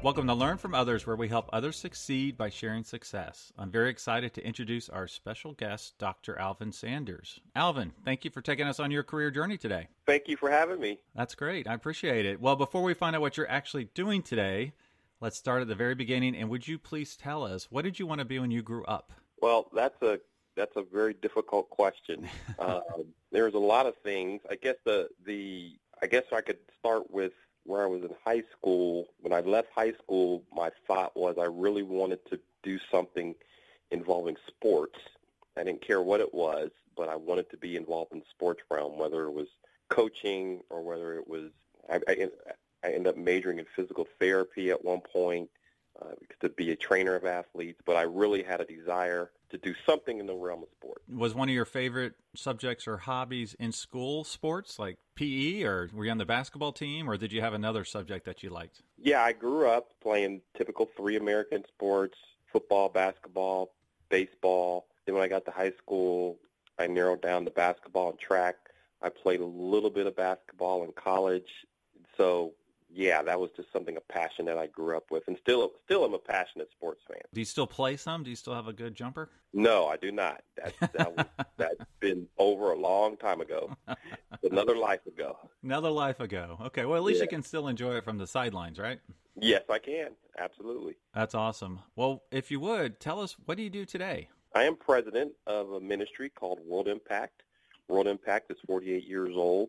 Welcome to Learn from Others, where we help others succeed by sharing success. I'm very excited to introduce our special guest, Dr. Alvin Sanders. Alvin, thank you for taking us on your career journey today. Thank you for having me. That's great. I appreciate it. Well, before we find out what you're actually doing today, let's start at the very beginning. And would you please tell us what did you want to be when you grew up? Well, that's a that's a very difficult question. um, there's a lot of things. I guess the the I guess I could start with where I was in high school, when I left high school, my thought was I really wanted to do something involving sports. I didn't care what it was, but I wanted to be involved in the sports realm, whether it was coaching or whether it was. I, I, I ended up majoring in physical therapy at one point uh, to be a trainer of athletes, but I really had a desire to do something in the realm of sport. Was one of your favorite subjects or hobbies in school sports, like PE, or were you on the basketball team, or did you have another subject that you liked? Yeah, I grew up playing typical three American sports, football, basketball, baseball. Then when I got to high school, I narrowed down to basketball and track. I played a little bit of basketball in college. So yeah, that was just something a passion that I grew up with, and still still am a passionate sports fan. Do you still play some? Do you still have a good jumper? No, I do not. That, that was, that's been over a long time ago, another life ago. Another life ago. Okay, well at least yeah. you can still enjoy it from the sidelines, right? Yes, I can. Absolutely. That's awesome. Well, if you would tell us, what do you do today? I am president of a ministry called World Impact. World Impact is 48 years old.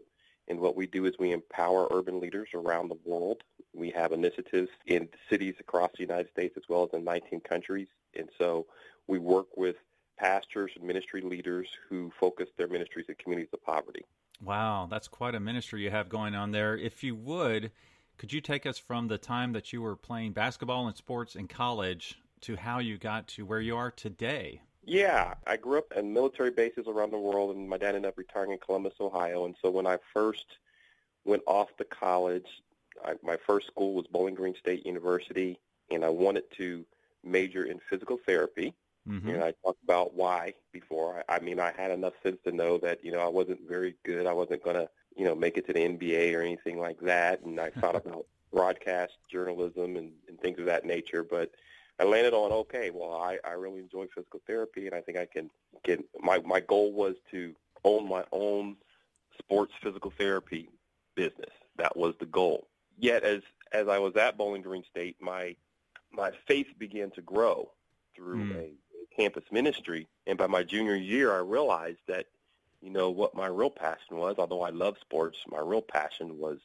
And what we do is we empower urban leaders around the world. We have initiatives in cities across the United States as well as in 19 countries. And so we work with pastors and ministry leaders who focus their ministries in communities of poverty. Wow, that's quite a ministry you have going on there. If you would, could you take us from the time that you were playing basketball and sports in college to how you got to where you are today? Yeah, I grew up in military bases around the world, and my dad ended up retiring in Columbus, Ohio. And so when I first went off to college, I, my first school was Bowling Green State University, and I wanted to major in physical therapy. Mm-hmm. And I talked about why before. I, I mean, I had enough sense to know that you know I wasn't very good. I wasn't going to you know make it to the NBA or anything like that. And I thought about broadcast journalism and, and things of that nature, but I landed on okay. Well, I, I really enjoy physical therapy, and I think I can get my my goal was to own my own sports physical therapy business. That was the goal. Yet, as as I was at Bowling Green State, my my faith began to grow through mm. a, a campus ministry, and by my junior year, I realized that you know what my real passion was. Although I love sports, my real passion was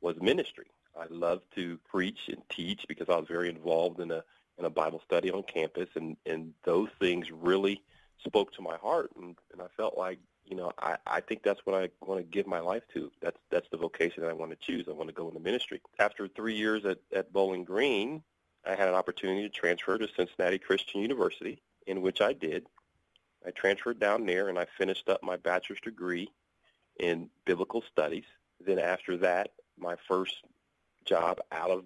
was ministry. I loved to preach and teach because I was very involved in a and a Bible study on campus, and and those things really spoke to my heart, and, and I felt like you know I, I think that's what I want to give my life to. That's that's the vocation that I want to choose. I want to go into ministry. After three years at, at Bowling Green, I had an opportunity to transfer to Cincinnati Christian University, in which I did. I transferred down there, and I finished up my bachelor's degree in biblical studies. Then after that, my first job out of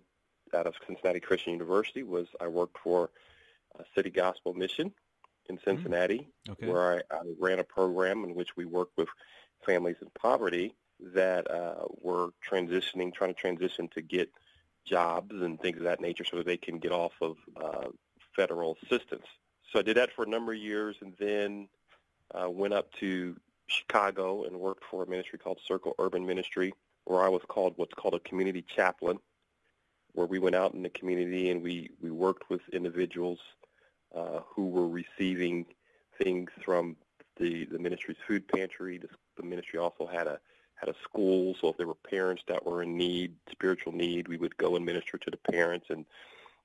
out of Cincinnati Christian University was I worked for City Gospel Mission in mm. Cincinnati, mm. okay. where I, I, ran a program in which we worked with families in poverty that uh, were transitioning, trying to transition to get jobs and things of that nature so that they can get off of uh, federal assistance. So I did that for a number of years and then uh, went up to Chicago and worked for a ministry called Circle Urban Ministry, where I was called what's called a community chaplain where we went out in the community and we, we worked with individuals uh, who were receiving things from the, the ministry's food pantry. The, the ministry also had a had a school, so if there were parents that were in need, spiritual need, we would go and minister to the parents and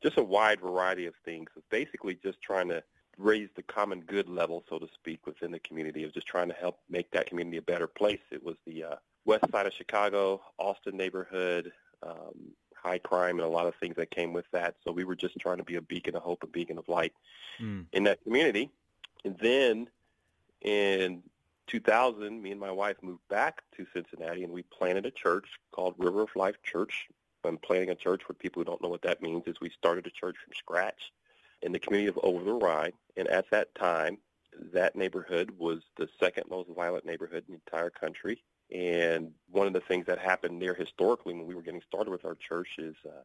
just a wide variety of things. It's basically just trying to raise the common good level, so to speak, within the community of just trying to help make that community a better place. It was the uh, west side of Chicago, Austin neighborhood, um, high crime and a lot of things that came with that. So we were just trying to be a beacon of hope, a beacon of light mm. in that community. And then in 2000, me and my wife moved back to Cincinnati, and we planted a church called River of Life Church. I'm planting a church for people who don't know what that means is we started a church from scratch in the community of Over the Rhine. And at that time, that neighborhood was the second most violent neighborhood in the entire country. And one of the things that happened there historically when we were getting started with our church is uh,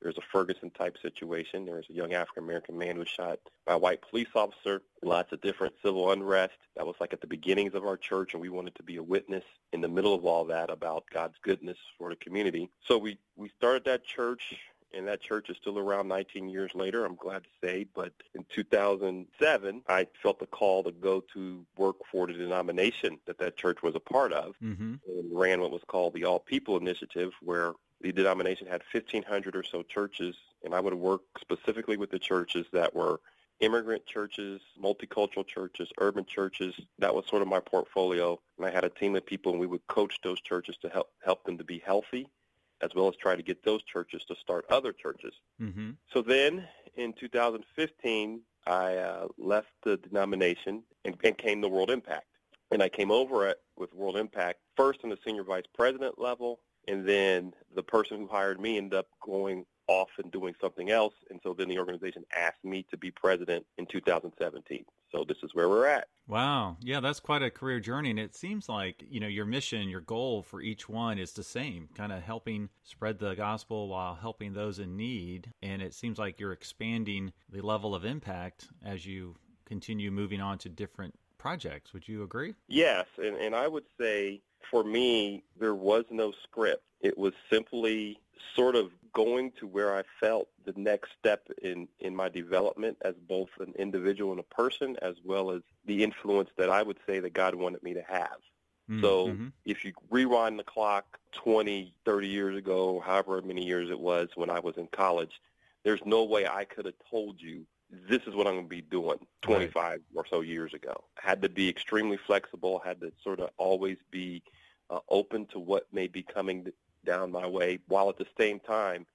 there's a Ferguson type situation. There was a young African American man who was shot by a white police officer. Lots of different civil unrest. That was like at the beginnings of our church, and we wanted to be a witness in the middle of all that about God's goodness for the community. So we we started that church. And that church is still around 19 years later, I'm glad to say. But in 2007, I felt the call to go to work for the denomination that that church was a part of mm-hmm. and ran what was called the All People Initiative, where the denomination had 1,500 or so churches, and I would work specifically with the churches that were immigrant churches, multicultural churches, urban churches. That was sort of my portfolio. And I had a team of people, and we would coach those churches to help help them to be healthy, as well as try to get those churches to start other churches. Mm-hmm. So then, in 2015, I uh, left the denomination and, and came to World Impact. And I came over at, with World Impact first in the senior vice president level, and then the person who hired me ended up going off and doing something else. And so then the organization asked me to be president in 2017. So this is where we're at. Wow. Yeah, that's quite a career journey. And it seems like, you know, your mission, your goal for each one is the same, kind of helping spread the gospel while helping those in need. And it seems like you're expanding the level of impact as you continue moving on to different projects. Would you agree? Yes. And, and I would say for me, there was no script. It was simply sort of going to where I felt the next step in, in my development as both an individual and a person, as well as the influence that I would say that God wanted me to have. Mm-hmm. So if you rewind the clock 20, 30 years ago, however many years it was when I was in college, there's no way I could have told you this is what I'm going to be doing 25 right. or so years ago. I had to be extremely flexible, had to sort of always be uh, open to what may be coming down my way, while at the same time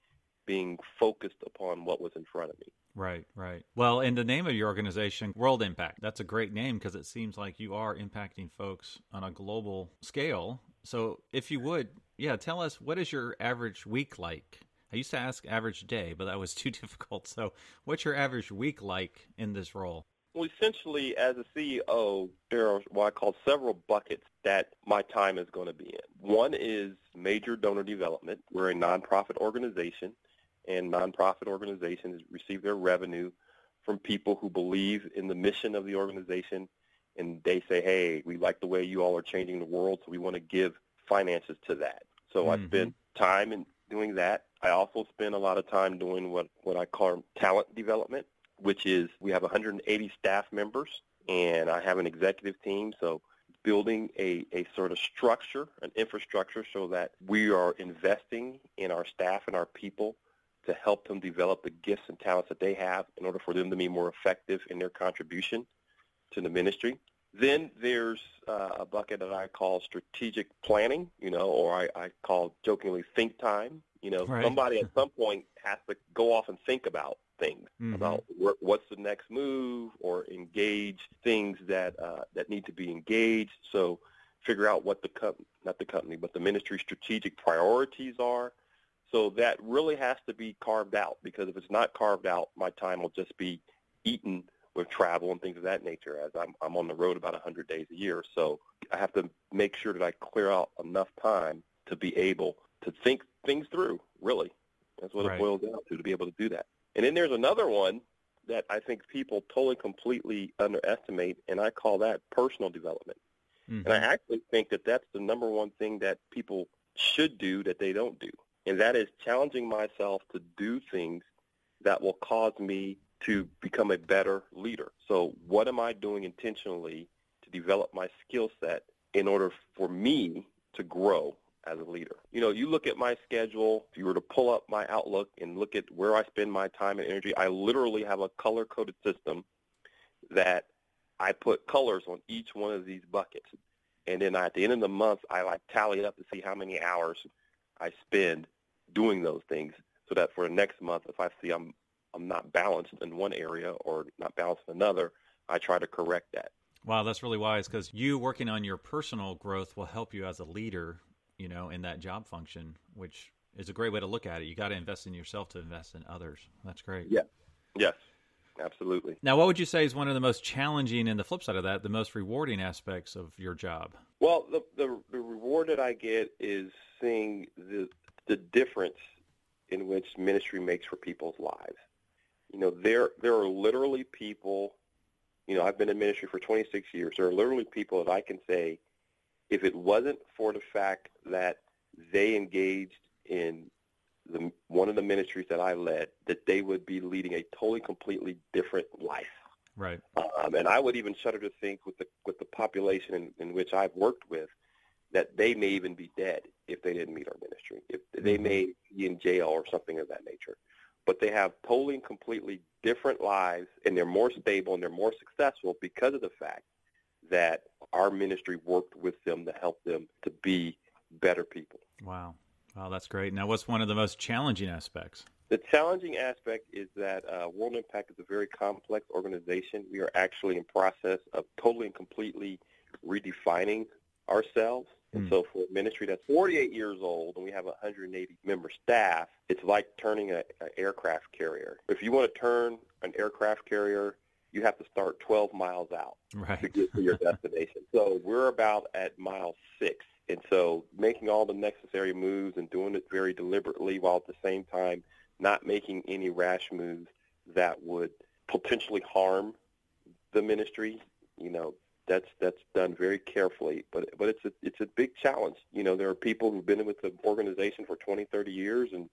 being focused upon what was in front of me. Right, right. Well, in the name of your organization, World Impact, that's a great name because it seems like you are impacting folks on a global scale. So, if you would, yeah, tell us what is your average week like? I used to ask average day, but that was too difficult. So, what's your average week like in this role? Well, essentially, as a CEO, there are what I call several buckets that my time is going to be in. One is major donor development. We're a nonprofit organization, and nonprofit organizations receive their revenue from people who believe in the mission of the organization, and they say, hey, we like the way you all are changing the world, so we want to give finances to that. So mm-hmm. I spend time in doing that. I also spend a lot of time doing what, what I call talent development which is we have 180 staff members, and I have an executive team. So building a, a sort of structure, an infrastructure, so that we are investing in our staff and our people to help them develop the gifts and talents that they have in order for them to be more effective in their contribution to the ministry. Then there's uh, a bucket that I call strategic planning, you know, or I, I call jokingly think time. You know, right. somebody at some point has to go off and think about things mm-hmm. about wh- what's the next move or engage things that uh, that need to be engaged. So figure out what the co- not the company but the ministry strategic priorities are. So that really has to be carved out because if it's not carved out, my time will just be eaten with travel and things of that nature as I'm, I'm on the road about 100 days a year. So I have to make sure that I clear out enough time to be able to think things through, really. That's what right. it boils down to, to be able to do that. And then there's another one that I think people totally completely underestimate, and I call that personal development. Mm-hmm. And I actually think that that's the number one thing that people should do that they don't do, and that is challenging myself to do things that will cause me to become a better leader. So what am I doing intentionally to develop my skill set in order for me to grow as a leader. You know, you look at my schedule, if you were to pull up my Outlook and look at where I spend my time and energy, I literally have a color-coded system that I put colors on each one of these buckets. And then at the end of the month, I like tally it up to see how many hours I spend doing those things so that for the next month, if I see I'm, I'm not balanced in one area or not balanced in another, I try to correct that. Wow, that's really wise because you working on your personal growth will help you as a leader, you know, in that job function, which is a great way to look at it. You got to invest in yourself to invest in others. That's great. Yeah. Yes. Absolutely. Now, what would you say is one of the most challenging and the flip side of that, the most rewarding aspects of your job? Well, the the, the reward that I get is seeing the the difference in which ministry makes for people's lives. You know, there there are literally people. You know, I've been in ministry for 26 years. There are literally people that I can say, if it wasn't for the fact that they engaged in the, one of the ministries that I led, that they would be leading a totally, completely different life. Right. Um, and I would even shudder to think with the with the population in, in which I've worked with, that they may even be dead if they didn't meet our ministry. If they mm-hmm. may be in jail or something of that nature. But they have totally and completely different lives, and they're more stable and they're more successful because of the fact that our ministry worked with them to help them to be better people. Wow. Wow, that's great. Now, what's one of the most challenging aspects? The challenging aspect is that uh, World Impact is a very complex organization. We are actually in process of totally and completely redefining ourselves. And hmm. so for a ministry that's 48 years old and we have 180 member staff, it's like turning an aircraft carrier. If you want to turn an aircraft carrier, you have to start 12 miles out right. to get to your destination. so we're about at mile six. And so making all the necessary moves and doing it very deliberately while at the same time not making any rash moves that would potentially harm the ministry, you know, that's that's done very carefully, but but it's a it's a big challenge. You know, there are people who've been with the organization for 20, 30 years, and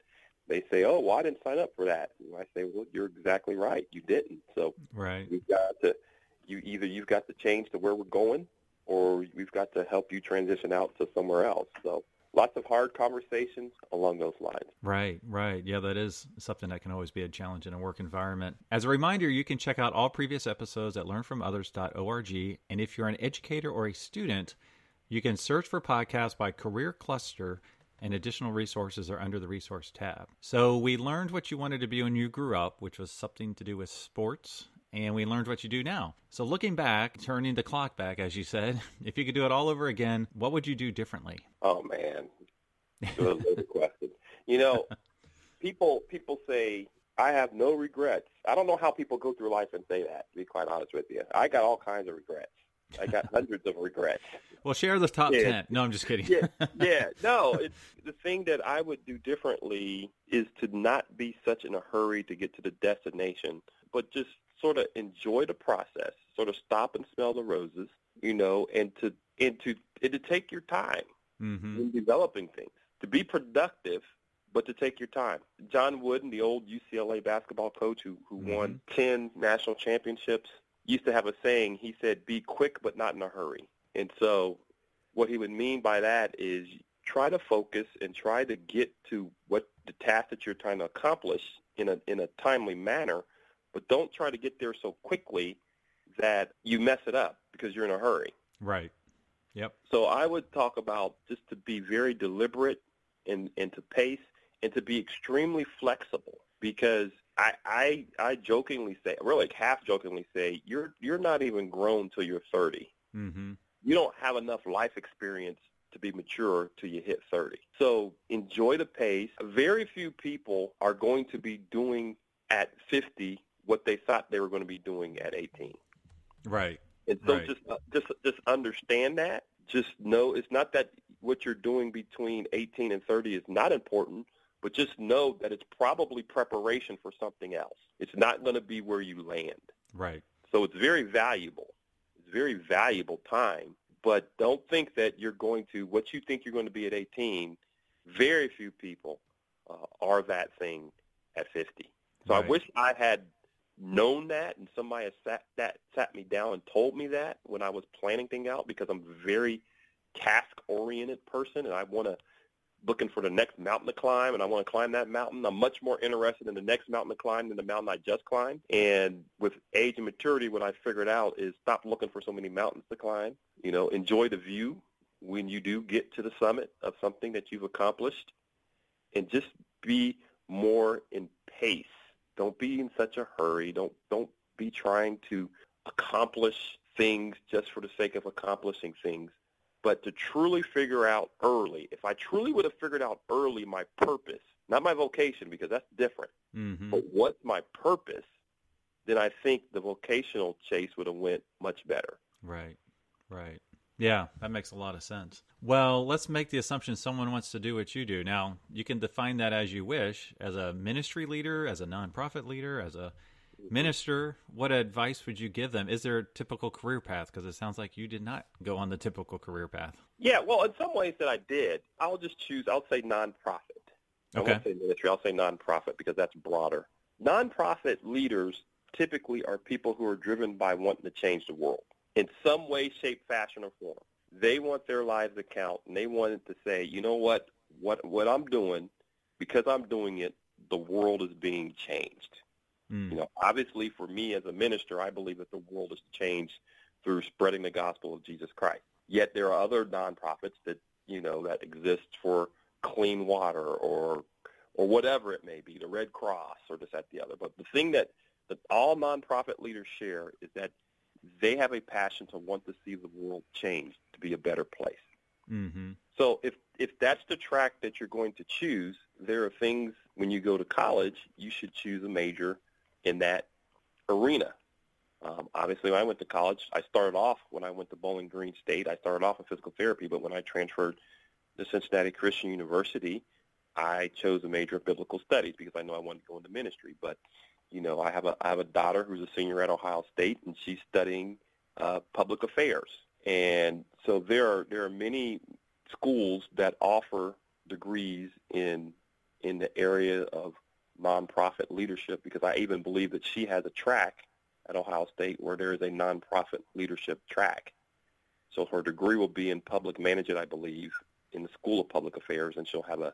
they say, "Oh, well, I didn't sign up for that." And I say, "Well, you're exactly right. You didn't." So right, you've got to you either you've got to change to where we're going, or we've got to help you transition out to somewhere else. So lots of hard conversations along those lines. Right, right. Yeah, that is something that can always be a challenge in a work environment. As a reminder, you can check out all previous episodes at learnfromothers.org. And if you're an educator or a student, you can search for podcasts by career cluster and additional resources are under the resource tab. So we learned what you wanted to be when you grew up, which was something to do with sports and we learned what you do now. So, looking back, turning the clock back, as you said, if you could do it all over again, what would you do differently? Oh man, good question. You know, people people say I have no regrets. I don't know how people go through life and say that. To be quite honest with you, I got all kinds of regrets. I got hundreds of regrets. Well, share the top yeah. ten. No, I'm just kidding. yeah, yeah. No, it's the thing that I would do differently is to not be such in a hurry to get to the destination, but just sort of enjoy the process, sort of stop and smell the roses, you know, and to and to and to take your time mm-hmm. in developing things, to be productive, but to take your time. John Wooden, the old UCLA basketball coach who who mm-hmm. won ten national championships, used to have a saying. He said, "Be quick, but not in a hurry." And so, what he would mean by that is try to focus and try to get to what the task that you're trying to accomplish in a in a timely manner but don't try to get there so quickly that you mess it up because you're in a hurry. Right. Yep. So I would talk about just to be very deliberate and, and to pace and to be extremely flexible because I, I I jokingly say, really half jokingly say, you're you're not even grown till you're 30. Mm-hmm. You don't have enough life experience to be mature till you hit 30. So enjoy the pace. Very few people are going to be doing at 50 what they thought they were going to be doing at 18. Right. And so right. just uh, just just understand that. Just know it's not that what you're doing between 18 and 30 is not important, but just know that it's probably preparation for something else. It's not going to be where you land. Right. So it's very valuable. It's very valuable time, but don't think that you're going to what you think you're going to be at 18. Very few people uh, are that thing at 50. So right. I wish I had known that and somebody has sat that sat me down and told me that when I was planning things out because I'm a very task oriented person and I want to looking for the next mountain to climb and I want to climb that mountain. I'm much more interested in the next mountain to climb than the mountain I just climbed. And with age and maturity, what I figured out is stop looking for so many mountains to climb. You know, enjoy the view when you do get to the summit of something that you've accomplished and just be more in pace don't be in such a hurry. Don't don't be trying to accomplish things just for the sake of accomplishing things, but to truly figure out early. If I truly would have figured out early my purpose, not my vocation because that's different, mm-hmm. but what's my purpose, then I think the vocational chase would have went much better. Right, right. Yeah, that makes a lot of sense. Well, let's make the assumption someone wants to do what you do. Now, you can define that as you wish, as a ministry leader, as a nonprofit leader, as a minister. What advice would you give them? Is there a typical career path? Because it sounds like you did not go on the typical career path. Yeah, well, in some ways that I did. I'll just choose, I'll say nonprofit. I Okay. won't say ministry, I'll say nonprofit because that's broader. Nonprofit leaders typically are people who are driven by wanting to change the world in some way, shape, fashion, or form. They want their lives to count, and they wanted to say, you know what, what, what I'm doing, because I'm doing it, the world is being changed. Mm. You know, obviously for me as a minister, I believe that the world is changed through spreading the gospel of Jesus Christ. Yet there are other nonprofits that, you know, that exist for clean water or or whatever it may be, the Red Cross or this, that, the other. But the thing that, that all nonprofit leaders share is that they have a passion to want to see the world change to be a better place. Mm-hmm. So if if that's the track that you're going to choose, there are things when you go to college, you should choose a major in that arena. Um, obviously, when I went to college, I started off when I went to Bowling Green State. I started off in physical therapy, but when I transferred to Cincinnati Christian University, I chose a major of biblical studies because I know I wanted to go into ministry. But you know, I have a I have a daughter who's a senior at Ohio State, and she's studying uh, public affairs. And so there are there are many schools that offer degrees in in the area of nonprofit leadership because I even believe that she has a track at Ohio State where there is a nonprofit leadership track. So her degree will be in public management, I believe, in the School of Public Affairs, and she'll have a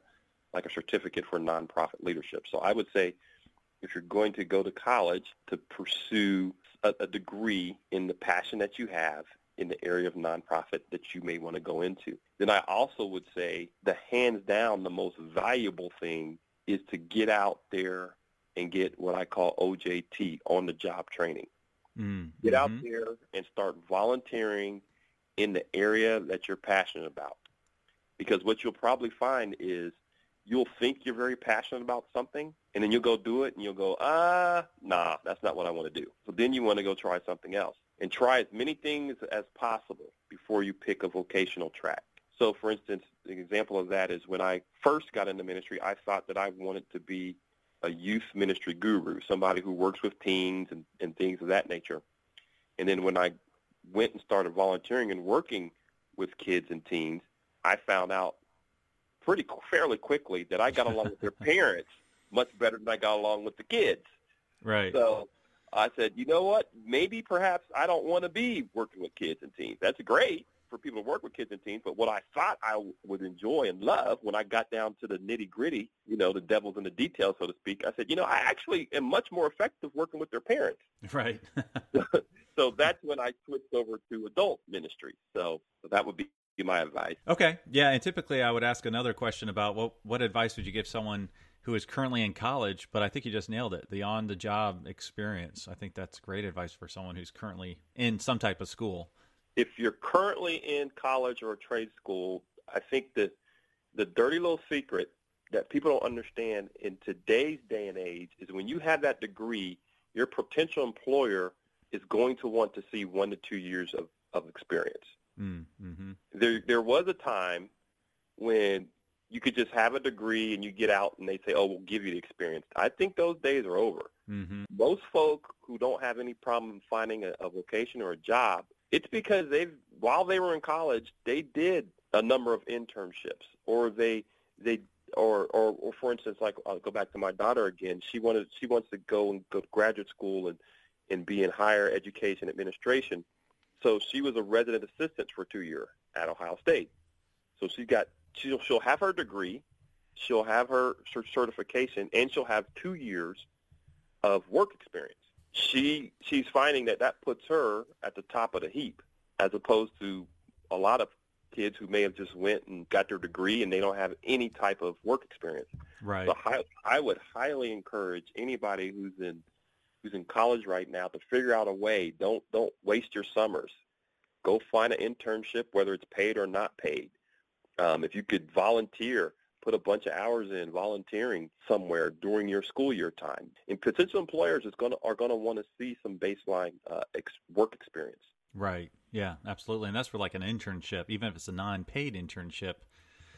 like a certificate for nonprofit leadership. So I would say if you're going to go to college to pursue a, a degree in the passion that you have in the area of nonprofit that you may want to go into. Then I also would say the hands down the most valuable thing is to get out there and get what I call OJT, on the job training. Mm-hmm. Get out there and start volunteering in the area that you're passionate about. Because what you'll probably find is you'll think you're very passionate about something, and then you'll go do it, and you'll go, ah, nah, that's not what I want to do. So then you want to go try something else and try as many things as possible before you pick a vocational track. So, for instance, an example of that is when I first got into ministry, I thought that I wanted to be a youth ministry guru, somebody who works with teens and, and things of that nature. And then when I went and started volunteering and working with kids and teens, I found out pretty fairly quickly that I got along with their parents much better than I got along with the kids. Right. So I said, you know what? Maybe perhaps I don't want to be working with kids and teens. That's great for people to work with kids and teens, but what I thought I would enjoy and love when I got down to the nitty gritty, you know, the devil's in the details, so to speak, I said, you know, I actually am much more effective working with their parents. Right. so that's when I switched over to adult ministry. So, so that would be my advice. Okay. Yeah, and typically I would ask another question about what what advice would you give someone who is currently in college, but I think you just nailed it. The on the job experience. I think that's great advice for someone who's currently in some type of school. If you're currently in college or a trade school, I think that the dirty little secret that people don't understand in today's day and age is when you have that degree, your potential employer is going to want to see one to two years of, of experience. Mm, hmm There, there was a time when you could just have a degree and you get out and they say, oh, we'll give you the experience. I think those days are over. hmm Most folk who don't have any problem finding a, a vocation or a job, it's because they've, while they were in college, they did a number of internships or they, they, or, or, or for instance, like I'll go back to my daughter again. She wanted, she wants to go and go to graduate school and, and be in higher education administration. So she was a resident assistant for two years at Ohio State. So she got she'll she'll have her degree, she'll have her cer- certification, and she'll have two years of work experience. She she's finding that that puts her at the top of the heap, as opposed to a lot of kids who may have just went and got their degree and they don't have any type of work experience. Right. So I, I would highly encourage anybody who's in who's in college right now to figure out a way. Don't don't waste your summers. Go find an internship, whether it's paid or not paid. Um, if you could volunteer, put a bunch of hours in volunteering somewhere during your school year time. And potential employers is to are to want to see some baseline uh, ex- work experience. Right. Yeah, absolutely. And that's for like an internship, even if it's a non-paid internship.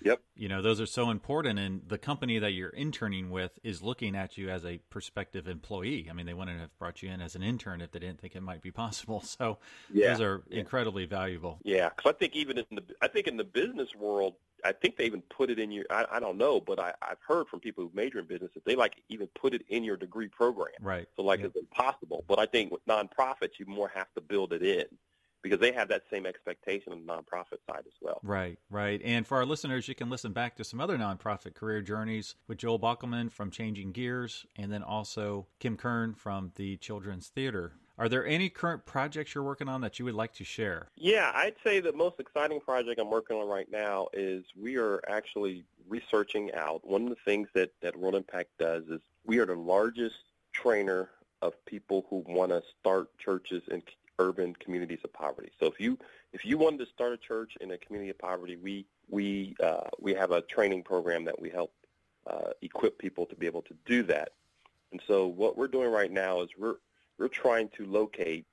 Yep. You know, those are so important. And the company that you're interning with is looking at you as a prospective employee. I mean, they wouldn't have brought you in as an intern if they didn't think it might be possible. So yeah. those are incredibly valuable. Yeah. Because I think even in the, I think in the business world, I think they even put it in your, I, I don't know, but I, I've heard from people who major in business that they like even put it in your degree program. Right. So like yep. it's impossible. But I think with nonprofits, you more have to build it in because they have that same expectation on the nonprofit side as well. Right, right. And for our listeners, you can listen back to some other nonprofit career journeys with Joel Bockelman from Changing Gears and then also Kim Kern from the Children's Theater. Are there any current projects you're working on that you would like to share? Yeah, I'd say the most exciting project I'm working on right now is we are actually researching out. One of the things that, that World Impact does is we are the largest trainer of people who want to start churches in urban communities of poverty. So if you if you wanted to start a church in a community of poverty, we we uh, we have a training program that we help uh, equip people to be able to do that. And so what we're doing right now is we're we're trying to locate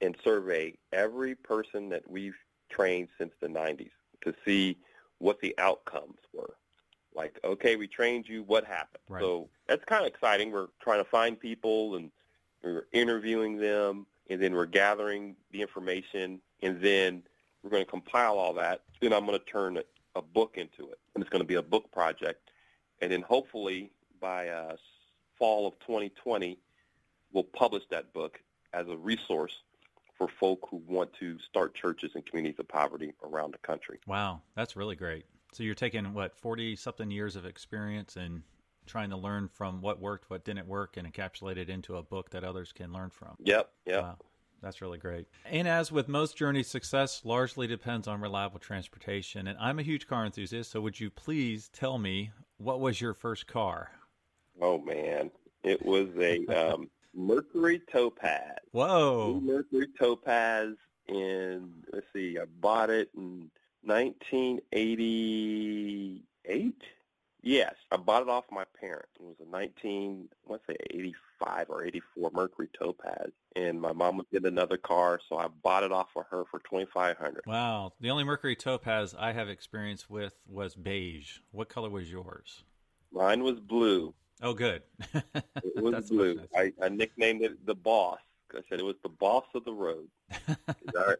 and survey every person that we've trained since the 90s to see what the outcomes were. Like, okay, we trained you, what happened? Right. So that's kind of exciting. We're trying to find people and we're interviewing them and then we're gathering the information, and then we're going to compile all that. Then I'm going to turn a, a book into it, and it's going to be a book project. And then hopefully by uh, fall of 2020, we'll publish that book as a resource for folk who want to start churches in communities of poverty around the country. Wow, that's really great. So you're taking what 40 something years of experience and trying to learn from what worked, what didn't work, and encapsulate it into a book that others can learn from. Yep, yep. Wow. That's really great. And as with most journeys, success largely depends on reliable transportation. And I'm a huge car enthusiast, so would you please tell me what was your first car? Oh man, it was a um, Mercury Topaz. Whoa, Mercury Topaz, and let's see, I bought it in 1988. Yes, I bought it off my parents. It was a 19, let's say 85 or 84 Mercury Topaz, and my mom was getting another car, so I bought it off of her for 2500 Wow. The only Mercury Topaz I have experience with was beige. What color was yours? Mine was blue. Oh, good. it was blue. I, I nicknamed it the boss. I said it was the boss of the road. I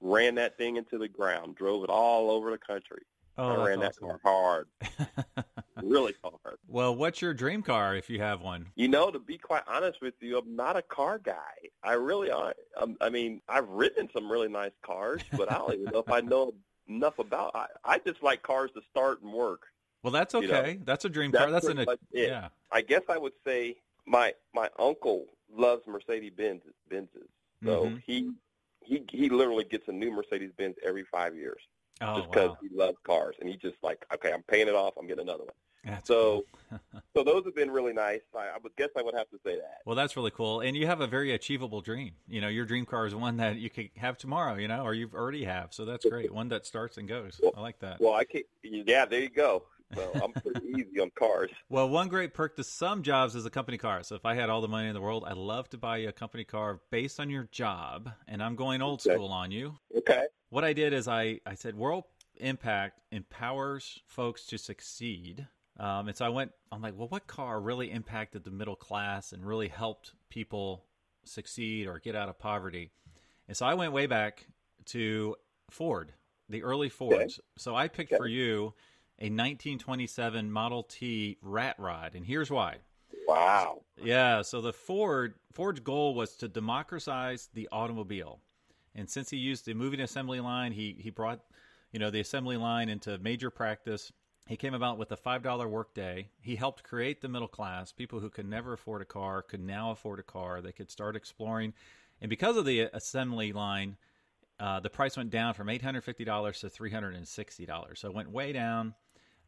ran that thing into the ground, drove it all over the country. Oh, I ran awesome. that car hard, really hard. Well, what's your dream car if you have one? You know, to be quite honest with you, I'm not a car guy. I really, I, I mean, I've ridden some really nice cars, but I don't even know if I know enough about. I, I just like cars to start and work. Well, that's okay. You know, that's a dream that's car. That's an yeah. I guess I would say my my uncle loves Mercedes Benz Benzes, so Mhm. he he he literally gets a new Mercedes Benz every five years Oh, just because wow. he loves cars, and he just like, okay, I'm paying it off, I'm getting another one. That's So, cool. so those have been really nice. I, I would guess I would have to say that. Well, that's really cool, and you have a very achievable dream. You know, your dream car is one that you could have tomorrow. You know, or you've already have. So that's great. One that starts and goes. I like that. Well, I can't. Yeah, there you go. So I'm pretty easy on cars. Well, one great perk to some jobs is a company car. So if I had all the money in the world, I'd love to buy you a company car based on your job. And I'm going old Okay. school on you. Okay. What I did is I, I said World Impact empowers folks to succeed. Um, and so I went, I'm like, well, what car really impacted the middle class and really helped people succeed or get out of poverty? And so I went way back to Ford, the early Fords. So I picked Okay. for you a 1927 Model T Rat Rod. And here's why. Wow. Yeah, so the Ford Ford's goal was to democratize the automobile. And since he used the moving assembly line, he he brought, you know, the assembly line into major practice. He came about with a $5 workday. He helped create the middle class. People who could never afford a car could now afford a car. They could start exploring. And because of the assembly line, uh, the price went down from $850 to $360. So it went way down.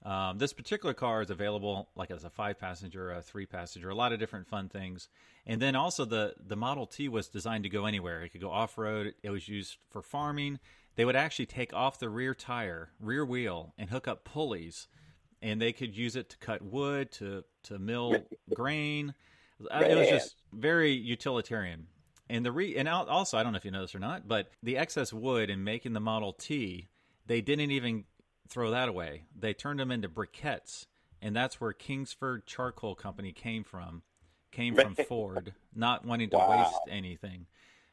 Um, this particular car is available like as a five passenger, a three passenger, a lot of different fun things. And then also the the Model T was designed to go anywhere. It could go off road. It was used for farming. They would actually take off the rear tire, rear wheel, and hook up pulleys, and they could use it to cut wood, to to mill grain. Uh, it was just very utilitarian. And the re and also I don't know if you know this or not, but the excess wood in making the Model T, they didn't even throw that away. They turned them into briquettes, and that's where Kingsford Charcoal Company came from. Came from Ford, not wanting to wow. waste anything.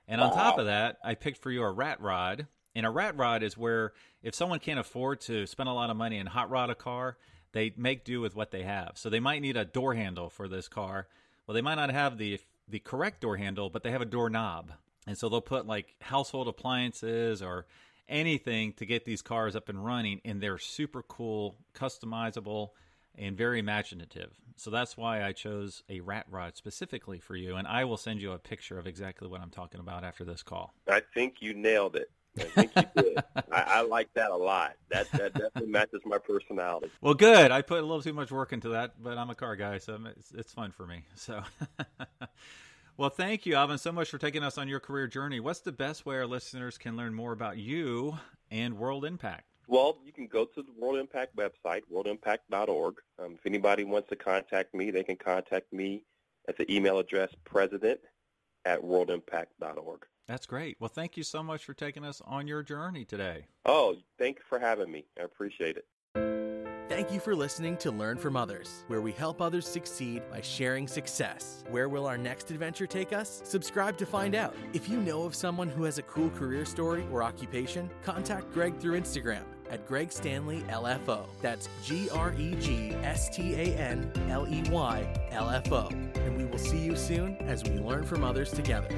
And wow. on top of that, I picked for you a rat rod. And a rat rod is where if someone can't afford to spend a lot of money and hot rod a car, they make do with what they have. So they might need a door handle for this car. Well, they might not have the the correct door handle, but they have a doorknob. And so they'll put like household appliances or anything to get these cars up and running. And they're super cool, customizable, and very imaginative. So that's why I chose a rat rod specifically for you. And I will send you a picture of exactly what I'm talking about after this call. I think you nailed it. I think you did. I, I, like that a lot. That that definitely matches my personality. Well, good. I put a little too much work into that, but I'm a car guy, so it's, it's fun for me. So, well, thank you, Alvin, so much for taking us on your career journey. What's the best way our listeners can learn more about you and World Impact? Well, you can go to the World Impact website, worldimpact.org. Um, if anybody wants to contact me, they can contact me at the email address president at worldimpact.org. That's great. Well, thank you so much for taking us on your journey today. Oh, thank you for having me. I appreciate it. Thank you for listening to Learn from Others, where we help others succeed by sharing success. Where will our next adventure take us? Subscribe to find out. If you know of someone who has a cool career story or occupation, contact Greg through Instagram at Greg Stanley LFO. That's G R E G S T A N L E Y L F O. And we will see you soon as we learn from others together.